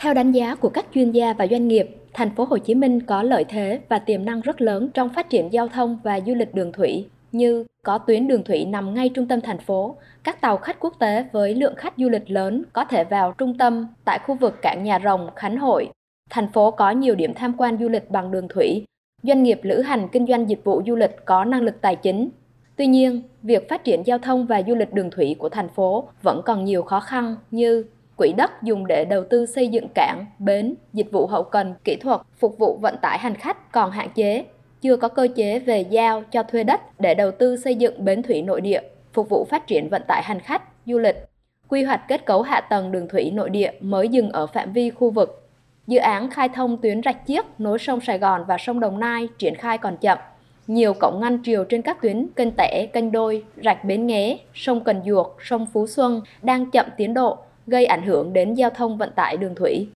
Theo đánh giá của các chuyên gia và doanh nghiệp, thành phố Hồ Chí Minh có lợi thế và tiềm năng rất lớn trong phát triển giao thông và du lịch đường thủy như có tuyến đường thủy nằm ngay trung tâm thành phố, các tàu khách quốc tế với lượng khách du lịch lớn có thể vào trung tâm tại khu vực cảng Nhà Rồng, Khánh Hội. Thành phố có nhiều điểm tham quan du lịch bằng đường thủy, doanh nghiệp lữ hành kinh doanh dịch vụ du lịch có năng lực tài chính. Tuy nhiên, việc phát triển giao thông và du lịch đường thủy của thành phố vẫn còn nhiều khó khăn như quỹ đất dùng để đầu tư xây dựng cảng, bến, dịch vụ hậu cần, kỹ thuật, phục vụ vận tải hành khách còn hạn chế, chưa có cơ chế về giao cho thuê đất để đầu tư xây dựng bến thủy nội địa, phục vụ phát triển vận tải hành khách, du lịch. Quy hoạch kết cấu hạ tầng đường thủy nội địa mới dừng ở phạm vi khu vực. Dự án khai thông tuyến rạch chiếc nối sông Sài Gòn và sông Đồng Nai triển khai còn chậm. Nhiều cổng ngăn triều trên các tuyến kênh Tẻ, kênh Đôi, rạch Bến Nghé, sông Cần Duộc, sông Phú Xuân đang chậm tiến độ, gây ảnh hưởng đến giao thông vận tải đường thủy.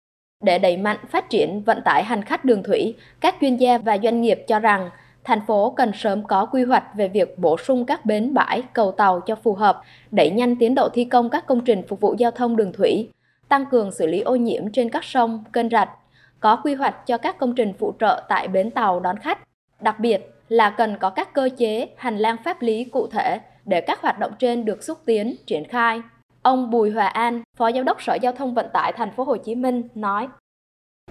Để đẩy mạnh phát triển vận tải hành khách đường thủy, các chuyên gia và doanh nghiệp cho rằng thành phố cần sớm có quy hoạch về việc bổ sung các bến bãi, cầu tàu cho phù hợp, đẩy nhanh tiến độ thi công các công trình phục vụ giao thông đường thủy, tăng cường xử lý ô nhiễm trên các sông, kênh rạch, có quy hoạch cho các công trình phụ trợ tại bến tàu đón khách. Đặc biệt là cần có các cơ chế, hành lang pháp lý cụ thể để các hoạt động trên được xúc tiến, triển khai. Ông Bùi Hòa An, Phó Giám đốc Sở Giao thông Vận tải Thành phố Hồ Chí Minh nói: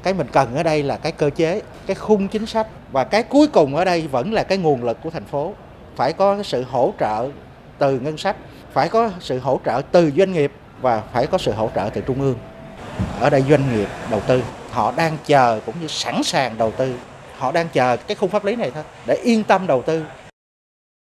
Cái mình cần ở đây là cái cơ chế, cái khung chính sách và cái cuối cùng ở đây vẫn là cái nguồn lực của thành phố. Phải có sự hỗ trợ từ ngân sách, phải có sự hỗ trợ từ doanh nghiệp và phải có sự hỗ trợ từ trung ương. Ở đây doanh nghiệp đầu tư, họ đang chờ cũng như sẵn sàng đầu tư. Họ đang chờ cái khung pháp lý này thôi để yên tâm đầu tư